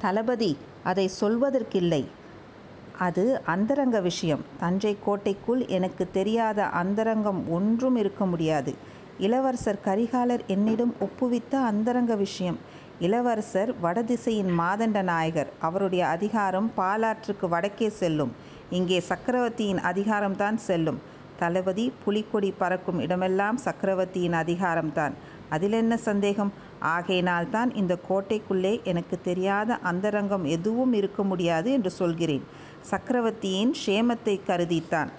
தளபதி அதை சொல்வதற்கில்லை. அது அந்தரங்க விஷயம். தஞ்சைக் கோட்டைக்குள் எனக்குத் தெரியாத அந்தரங்கம் ஒன்றும் இருக்க முடியாது. இளவரசர் கரிகாலர் என்னிடம் ஒப்புவித்த அந்தரங்க விஷயம். இளவரசர் வடதிசையின் மாதண்ட நாயகர். அவருடைய அதிகாரம் பாலாற்றுக்கு வடக்கே செல்லும். இங்கே சக்கரவர்த்தியின் அதிகாரம்தான் செல்லும். தளபதி புலிக்கொடி பறக்கும் இடமெல்லாம் சக்கரவர்த்தியின் அதிகாரம்தான். அதிலென்ன சந்தேகம்? ஆகையினால்தான் இந்த கோட்டைக்குள்ளே எனக்கு தெரியாத அந்தரங்கம் எதுவும் இருக்க முடியாது என்று சொல்கிறேன். சக்கரவர்த்தியின் க்ஷேமத்தை கருதித்தான்.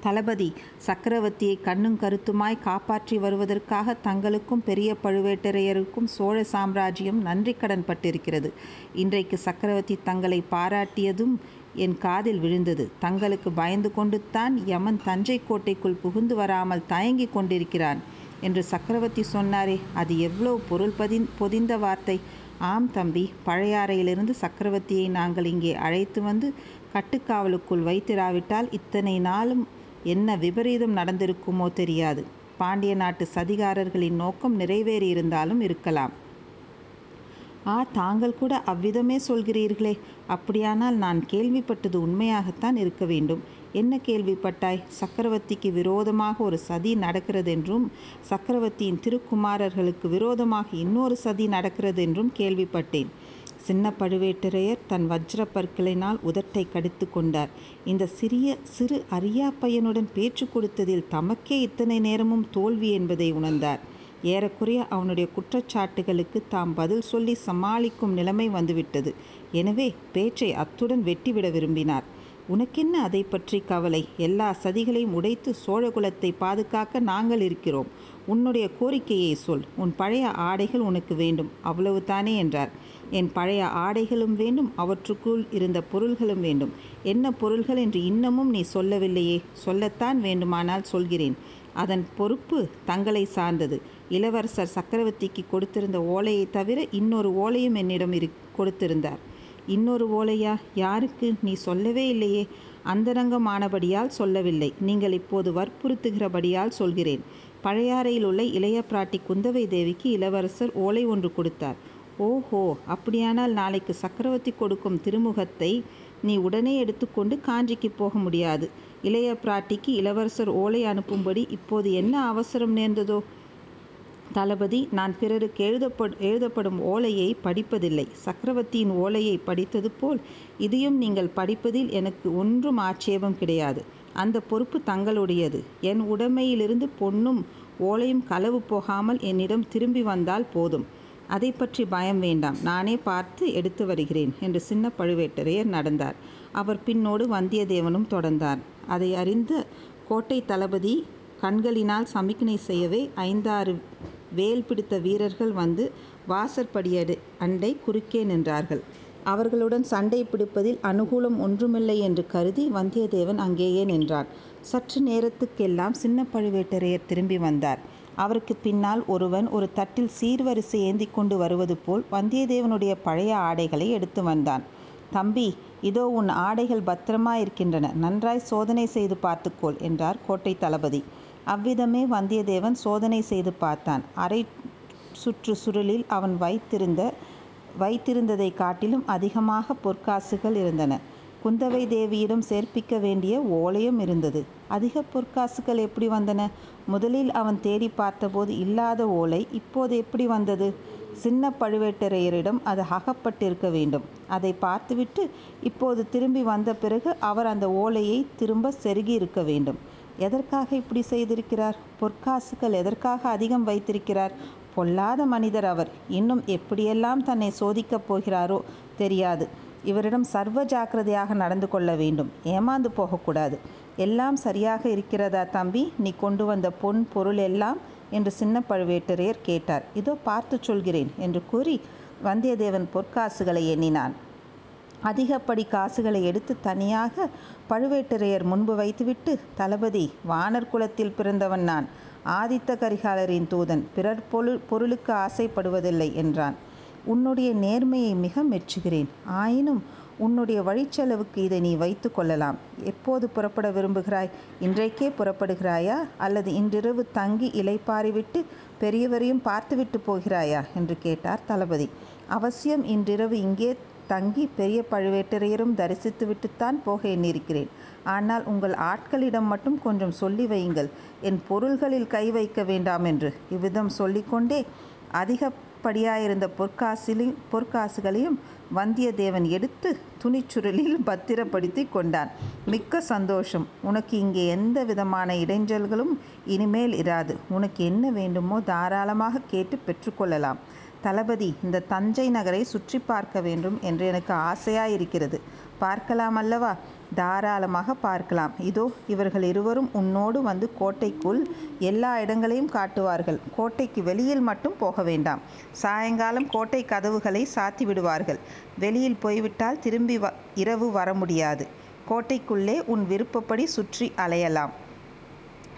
தளபதி சக்கரவர்த்தியை கண்ணும் கருத்துமாய் காப்பாற்றி வருவதற்காக தங்களுக்கும் பெரிய பழுவேட்டரையருக்கும் சோழ சாம்ராஜ்யம் நன்றி கடன் பட்டிருக்கிறது. இன்றைக்கு சக்கரவர்த்தி தங்களை பாராட்டியதும் என் காதில் விழுந்தது. தங்களுக்கு பயந்து கொண்டுத்தான் யமன் தஞ்சை கோட்டைக்குள் புகுந்து வராமல் தயங்கிக் கொண்டிருக்கிறான் என்று சக்கரவர்த்தி சொன்னாரே அது எவ்வளவு பொருள் பொதிந்த வார்த்தை. ஆம் தம்பி. பழையாறையிலிருந்து சக்கரவர்த்தியை நாங்கள் இங்கே அழைத்து வந்து கட்டுக்காவலுக்குள் வைத்திராவிட்டால் இத்தனை நாளும் என்ன விபரீதம் நடந்திருக்குமோ தெரியாது. பாண்டிய நாட்டு சதிகாரர்களின் நோக்கம் நிறைவேறியிருந்தாலும் இருக்கலாம். ஆ தாங்கள் கூட அவ்விதமே சொல்கிறீர்களே. அப்படியானால் நான் கேள்விப்பட்டது உண்மையாகத்தான் இருக்க வேண்டும். என்ன கேள்விப்பட்டாய்? சக்கரவர்த்திக்கு விரோதமாக ஒரு சதி நடக்கிறதென்றும் சக்கரவர்த்தியின் திருக்குமாரர்களுக்கு விரோதமாக இன்னொரு சதி நடக்கிறதென்றும் கேள்விப்பட்டேன். சின்ன பழுவேட்டரையர் தன் வஜ்ர பற்களினால் உதட்டை கடித்து கொண்டார். இந்த சிறிய சிறு அறியா பையனுடன் பேச்சு கொடுத்ததில் தமக்கே இத்தனை நேரமும் தோல்வி என்பதை உணர்ந்தார். ஏறக்குறைய அவனுடைய குற்றச்சாட்டுகளுக்குத் தாம் பதில் சொல்லி சமாளிக்கும் நிலைமை வந்துவிட்டது. எனவே பேச்சை அத்துடன் வெட்டிவிட விரும்பினார். உனக்கென்ன அதைப்பற்றிக் கவலை? எல்லா சதிகளையும் உடைத்து சோழகுலத்தை பாதுகாக்க நாங்கள் இருக்கிறோம். உன்னுடைய கோரிக்கையை சொல். உன் பழைய ஆடைகள் உனக்கு வேண்டும். அவ்வளவுதானே என்றார். என் பழைய ஆடைகளும் வேண்டும். அவற்றுக்குள் இருந்த பொருள்களும் வேண்டும். என்ன பொருள்கள் என்று இன்னமும் நீ சொல்லவில்லையே. சொல்லத்தான் வேண்டுமானால் சொல்கிறேன். அதன் பொறுப்பு தங்களை சார்ந்தது. இளவரசர் சக்கரவர்த்திக்கு கொடுத்திருந்த ஓலையைத் தவிர இன்னொரு ஓலையும் என்னிடம் கொடுத்திருந்தார். இன்னொரு ஓலையா? யாருக்கு? நீ சொல்லவே இல்லையே. அந்தரங்கமானபடியால் சொல்லவில்லை. நீங்கள் இப்போது வற்புறுத்துகிறபடியால் சொல்கிறேன். பழையாறையிலுள்ள இளைய பிராட்டி குந்தவை தேவிக்கு இளவரசர் ஓலை ஒன்று கொடுத்தார். ஓஹோ. அப்படியானால் நாளைக்கு சக்கரவர்த்தி கொடுக்கும் திருமுகத்தை நீ உடனே எடுத்துக்கொண்டு காஞ்சிக்கு காஞ்சிக்குப் போக முடியாது. இளைய பிராட்டிக்கு இளவரசர் ஓலை அனுப்பும்படி இப்போது என்ன அவசரம் நேர்ந்ததோ? தளபதி நான் பிறருக்கு எழுதப்படும் ஓலையைப் படிப்பதில்லை. சக்கரவர்த்தியின் ஓலையைப் படித்ததுபோல் இதையும் நீங்கள் படிப்பதில் எனக்கு ஒன்றும் ஆட்சேபம் கிடையாது. அந்தப் பொறுப்பு தங்களுடையது. என் உடைமையிலிருந்து பொன்னும் ஓலையும் களவு போகாமல் என்னிடம் திரும்பி வந்தால் போதும். அதைப்பற்றிப் பயம் வேண்டாம். நானே பார்த்து எடுத்து வருகிறேன் என்று சின்னப் பழுவேட்டரையர் நடந்தார். அவர் பின்னோடு வந்தியத்தேவனும் தொடர்ந்தார் அதை அறிந்த கோட்டைத் தளபதி கண்களினால் சமிக்ஞை செய்யவே ஐந்தாறு வேல் பிடித்த வீரர்கள் வந்து வாசற்படியண்டை குறுக்கே நின்றார்கள். அவர்களுடன் சண்டை பிடிப்பதில் அனுகூலம் ஒன்றுமில்லை என்று கருதி வந்தியத்தேவன் அங்கேயே நின்றான். சற்று நேரத்துக்கெல்லாம் சின்ன பழுவேட்டரையர் திரும்பி வந்தார். அவருக்கு பின்னால் ஒருவன் ஒரு தட்டில் சீர்வரிசை ஏந்திக் கொண்டு வருவது போல் வந்தியத்தேவனுடைய பழைய ஆடைகளை எடுத்து வந்தான். தம்பி. இதோ உன் ஆடைகள் பத்திரமாயிருக்கின்றன. நன்றாய் சோதனை செய்து பார்த்துக்கொள் என்றார் கோட்டை தளபதி. அவ்விதமே வந்தியத்தேவன் சோதனை செய்து பார்த்தான். அரை சுற்று சுருளில் அவன் வைத்திருந்த வைத்திருந்ததைக் காட்டிலும் அதிகமாக பொற்காசுகள் இருந்தன. குந்தவை தேவியிடம் சேர்ப்பிக்க வேண்டிய ஓலையும் இருந்தது. அதிக பொற்காசுகள் எப்படி வந்தன? முதலில் அவன் தேடி பார்த்தபோது இல்லாத ஓலை இப்போது எப்படி வந்தது? சின்ன பழுவேட்டரையரிடம் அது அகப்பட்டிருக்க வேண்டும். அதை பார்த்துவிட்டு இப்போது திரும்பி வந்த பிறகு அவர் அந்த ஓலையை திரும்ப செருகி இருக்க வேண்டும். எதற்காக இப்படி செய்திருக்கிறார்? பொற்காசுகள் எதற்காக அதிகம் வைத்திருக்கிறார்? பொல்லாத மனிதர் அவர். இன்னும் எப்படியெல்லாம் தன்னை சோதிக்கப் போகிறாரோ தெரியாது. இவரிடம் சர்வ ஜாக்கிரதையாக நடந்து கொள்ள வேண்டும். ஏமாந்து போகக்கூடாது. எல்லாம் சரியாக இருக்கிறதா தம்பி? நீ கொண்டு வந்த பொன் பொருள் எல்லாம்? என்று சின்ன பழுவேட்டரையர் கேட்டார். இதோ பார்த்துச் சொல்கிறேன் என்று கூறி வந்தியத்தேவன் பொற்காசுகளை எண்ணினான். அதிகப்படி காசுகளை எடுத்து தனியாக பழுவேட்டரையர் முன்பு வைத்துவிட்டு தளபதி. வாணர் குலத்தில் பிறந்தவன் நான். ஆதித்த கரிகாலரின் தூதன். பிறர் பொருளுக்கு ஆசைப்படுவதில்லை என்றான். உன்னுடைய நேர்மையை மிக மெச்சுகிறேன். ஆயினும் உன்னுடைய வழிச்செலவுக்கு இதை நீ வைத்து கொள்ளலாம். எப்போது புறப்பட விரும்புகிறாய்? இன்றைக்கே புறப்படுகிறாயா? அல்லது இன்றிரவு தங்கி இலைப்பாரிவிட்டு பெரியவரையும் பார்த்துவிட்டுப் போகிறாயா? என்று கேட்டார் தளபதி. அவசியம் இன்றிரவு இங்கே தங்கி பெரிய பழுவேட்டரையரும் தரிசித்துவிட்டுத்தான் போக எண்ணியிருக்கிறேன். ஆனால் உங்கள் ஆட்களிடம் மட்டும் கொஞ்சம் சொல்லி வையுங்கள் என் பொருள்களில் கை வைக்க வேண்டாமென்று. இவ்விதம் சொல்லிக்கொண்டே அதிகப்படியாயிருந்த பொற்காசிலையும் பொற்காசுகளையும் வந்தியத்தேவன் எடுத்து துணிச்சுருளில் பத்திரப்படுத்தி கொண்டான். மிக்க சந்தோஷம். உனக்கு இங்கே எந்த விதமான இடைஞ்சல்களும் இனிமேல் இராது. உனக்கு என்ன வேண்டுமோ தாராளமாக கேட்டு பெற்றுக்கொள்ளலாம் தளபதி இந்த தஞ்சை நகரை சுற்றி பார்க்க வேண்டும் என்று எனக்கு ஆசையாயிருக்கிறது. பார்க்கலாமல்லவா? தாராளமாக பார்க்கலாம். இதோ இவர்கள் இருவரும் உன்னோடு வந்து கோட்டைக்குள் எல்லா இடங்களையும் காட்டுவார்கள். கோட்டைக்கு வெளியில் மட்டும் போக வேண்டாம். சாயங்காலம் கோட்டை கதவுகளை சாத்தி விடுவார்கள் வெளியில் போய்விட்டால் திரும்பி இரவு வர முடியாது கோட்டைக்குள்ளே உன் விருப்பப்படி சுற்றி அலையலாம்.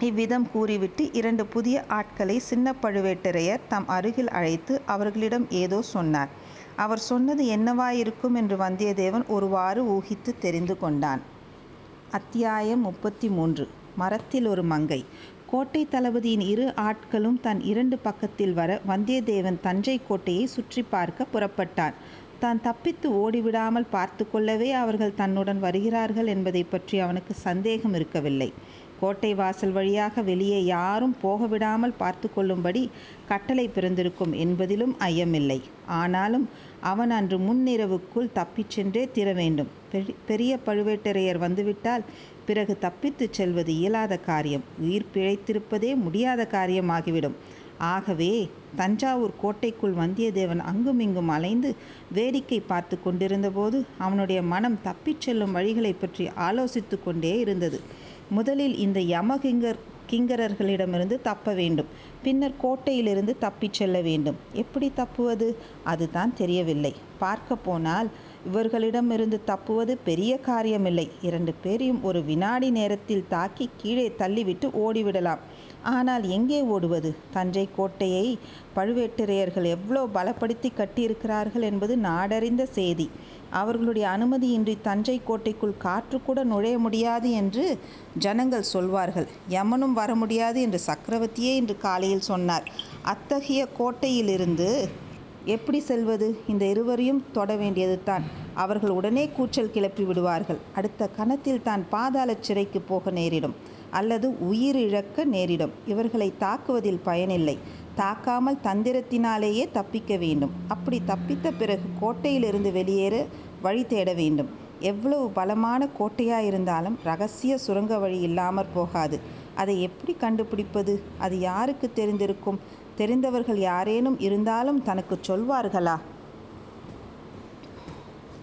இவ்விதம் கூறிவிட்டு இரண்டு புதிய ஆட்களை சின்னப் பழுவேட்டரையர் தம் அருகில் அழைத்து அவர்களிடம் ஏதோ சொன்னார். அவர் சொன்னது என்னவாயிருக்கும் என்று வந்தியத்தேவன் ஒருவாறு ஊகித்துத் தெரிந்து கொண்டான். அத்தியாயம் முப்பத்து மூன்று மரத்தில் ஒரு மங்கை கோட்டைத் தளபதியின் இரு ஆட்களும் தன் இரண்டு பக்கத்தில் வர வந்தியத்தேவன் தஞ்சைக் கோட்டையைச் சுற்றிப் பார்க்கப் புறப்பட்டான். தான் தப்பித்து ஓடிவிடாமல் பார்த்துக் கொள்ளவே அவர்கள் தன்னுடன் வருகிறார்கள் என்பதைப் பற்றி அவனுக்குச் சந்தேகம் இருக்கவில்லை. கோட்டை வாசல் வழியாக வெளியே யாரும் போகவிடாமல் பார்த்து கொள்ளும்படி கட்டளை பிறந்திருக்கும் என்பதிலும் ஐயமில்லை. ஆனாலும் அவன் அன்று முன்னிரவுக்குள் தப்பிச் சென்றே தீரவேண்டும். பெரிய பழுவேட்டரையர் வந்துவிட்டால் பிறகு தப்பித்துச் செல்வது இயலாத காரியம். உயிர் பிழைத்திருப்பதே முடியாத காரியமாகிவிடும். ஆகவே தஞ்சாவூர் கோட்டைக்குள் வந்தியத்தேவன் அங்குமிங்கும் அலைந்து வேடிக்கை பார்த்து கொண்டிருந்தபோது அவனுடைய மனம் தப்பிச் செல்லும் வழிகளைப் பற்றி ஆலோசித்து கொண்டே இருந்தது. முதலில் இந்த யம கிங்கரர்களிடமிருந்து தப்ப வேண்டும். பின்னர் கோட்டையிலிருந்து தப்பிச் செல்ல வேண்டும். எப்படி தப்புவது? அதுதான் தெரியவில்லை. பார்க்க போனால் இவர்களிடமிருந்து தப்புவது பெரிய காரியமில்லை. இரண்டு பேரையும் ஒரு வினாடி நேரத்தில் தாக்கி கீழே தள்ளிவிட்டு ஓடிவிடலாம். ஆனால் எங்கே ஓடுவது? தஞ்சை கோட்டையை பழுவேட்டரையர்கள் எவ்வளோ பலப்படுத்தி கட்டியிருக்கிறார்கள் என்பது நாடறிந்த சேதி. அவர்களுடைய அனுமதியின்றி தஞ்சை கோட்டைக்குள் காற்றுக்கூட நுழைய முடியாது என்று ஜனங்கள் சொல்வார்கள். யமனும் வரமுடியாது என்று சக்கரவர்த்தியே இன்று காலையில் சொன்னார். அத்தகைய கோட்டையிலிருந்து எப்படி செல்வது? இந்த இருவரையும் தொட வேண்டியதுதான். அவர்கள் உடனே கூச்சல் கிளப்பி விடுவார்கள். அடுத்த கணத்தில் தான் பாதாள சிறைக்கு போக நேரிடும். அல்லது உயிரிழக்க நேரிடும். இவர்களை தாக்குவதில் பயனில்லை. தாக்காமல் தந்திரத்தினாலேயே தப்பிக்க வேண்டும். அப்படி தப்பித்த பிறகு கோட்டையிலிருந்து வெளியேற வழி தேட வேண்டும். எவ்வளவு பலமான கோட்டையாயிருந்தாலும் ரகசிய சுரங்க வழி இல்லாமற் போகாது. அதை எப்படி கண்டுபிடிப்பது? அது யாருக்கு தெரிந்திருக்கும்? தெரிந்தவர்கள் யாரேனும் இருந்தாலும் தனக்குச் சொல்வார்களா?